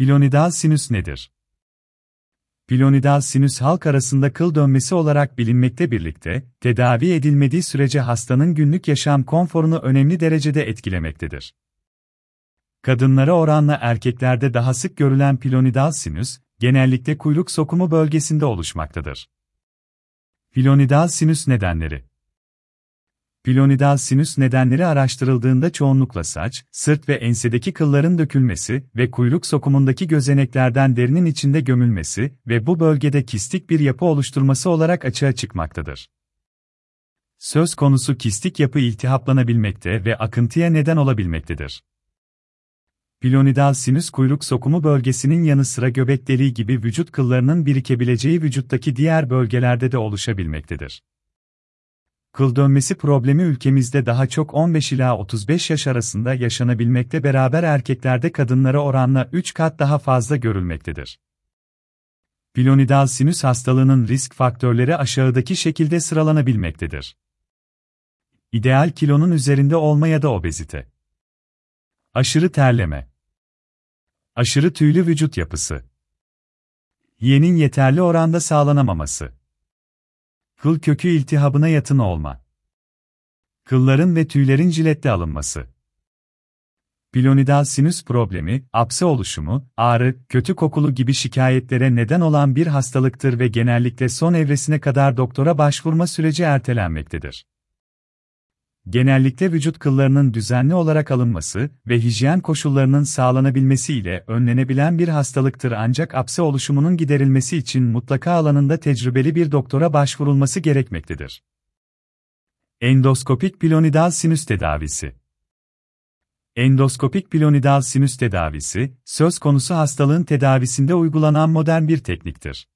Pilonidal sinüs nedir? Pilonidal sinüs halk arasında kıl dönmesi olarak bilinmekte birlikte, tedavi edilmediği sürece hastanın günlük yaşam konforunu önemli derecede etkilemektedir. Kadınlara oranla erkeklerde daha sık görülen pilonidal sinüs, genellikle kuyruk sokumu bölgesinde oluşmaktadır. Pilonidal sinüs nedenleri Pilonidal sinüs nedenleri araştırıldığında çoğunlukla saç, sırt ve ensedeki kılların dökülmesi ve kuyruk sokumundaki gözeneklerden derinin içinde gömülmesi ve bu bölgede kistik bir yapı oluşturması olarak açığa çıkmaktadır. Söz konusu kistik yapı iltihaplanabilmekte ve akıntıya neden olabilmektedir. Pilonidal sinüs kuyruk sokumu bölgesinin yanı sıra göbek deliği gibi vücut kıllarının birikebileceği vücuttaki diğer bölgelerde de oluşabilmektedir. Kıl dönmesi problemi ülkemizde daha çok 15 ila 35 yaş arasında yaşanabilmekte beraber erkeklerde kadınlara oranla 3 kat daha fazla görülmektedir. Pilonidal sinüs hastalığının risk faktörleri aşağıdaki şekilde sıralanabilmektedir. İdeal kilonun üzerinde olma ya da obezite. Aşırı terleme. Aşırı tüylü vücut yapısı. Yiyenin yeterli oranda sağlanamaması. Kıl kökü iltihabına yatın olma. Kılların ve tüylerin jiletle alınması. Pilonidal sinüs problemi, apse oluşumu, ağrı, kötü kokulu gibi şikayetlere neden olan bir hastalıktır ve genellikle son evresine kadar doktora başvurma süreci ertelenmektedir genellikle vücut kıllarının düzenli olarak alınması ve hijyen koşullarının sağlanabilmesi ile önlenebilen bir hastalıktır ancak apse oluşumunun giderilmesi için mutlaka alanında tecrübeli bir doktora başvurulması gerekmektedir. Endoskopik pilonidal sinüs tedavisi Endoskopik pilonidal sinüs tedavisi, söz konusu hastalığın tedavisinde uygulanan modern bir tekniktir.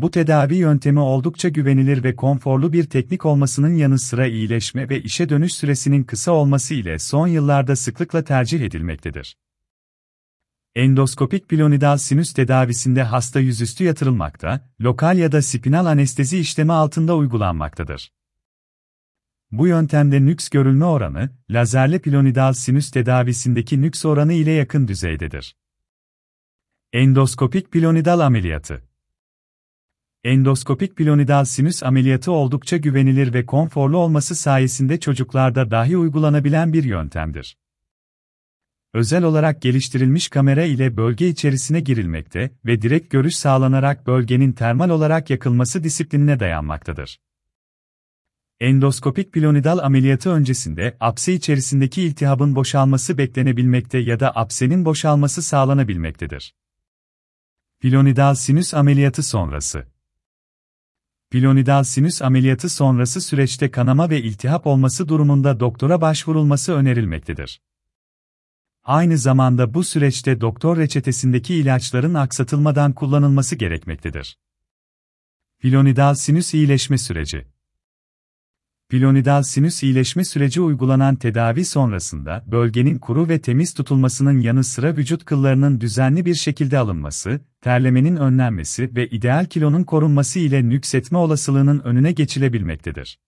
Bu tedavi yöntemi oldukça güvenilir ve konforlu bir teknik olmasının yanı sıra iyileşme ve işe dönüş süresinin kısa olması ile son yıllarda sıklıkla tercih edilmektedir. Endoskopik pilonidal sinüs tedavisinde hasta yüzüstü yatırılmakta, lokal ya da spinal anestezi işlemi altında uygulanmaktadır. Bu yöntemde nüks görülme oranı, lazerli pilonidal sinüs tedavisindeki nüks oranı ile yakın düzeydedir. Endoskopik pilonidal ameliyatı Endoskopik pilonidal sinüs ameliyatı oldukça güvenilir ve konforlu olması sayesinde çocuklarda dahi uygulanabilen bir yöntemdir. Özel olarak geliştirilmiş kamera ile bölge içerisine girilmekte ve direkt görüş sağlanarak bölgenin termal olarak yakılması disiplinine dayanmaktadır. Endoskopik pilonidal ameliyatı öncesinde apse içerisindeki iltihabın boşalması beklenebilmekte ya da apsenin boşalması sağlanabilmektedir. Pilonidal sinüs ameliyatı sonrası Pilonidal sinüs ameliyatı sonrası süreçte kanama ve iltihap olması durumunda doktora başvurulması önerilmektedir. Aynı zamanda bu süreçte doktor reçetesindeki ilaçların aksatılmadan kullanılması gerekmektedir. Pilonidal sinüs iyileşme süreci Pilonidal sinüs iyileşme süreci uygulanan tedavi sonrasında bölgenin kuru ve temiz tutulmasının yanı sıra vücut kıllarının düzenli bir şekilde alınması, terlemenin önlenmesi ve ideal kilonun korunması ile nüksetme olasılığının önüne geçilebilmektedir.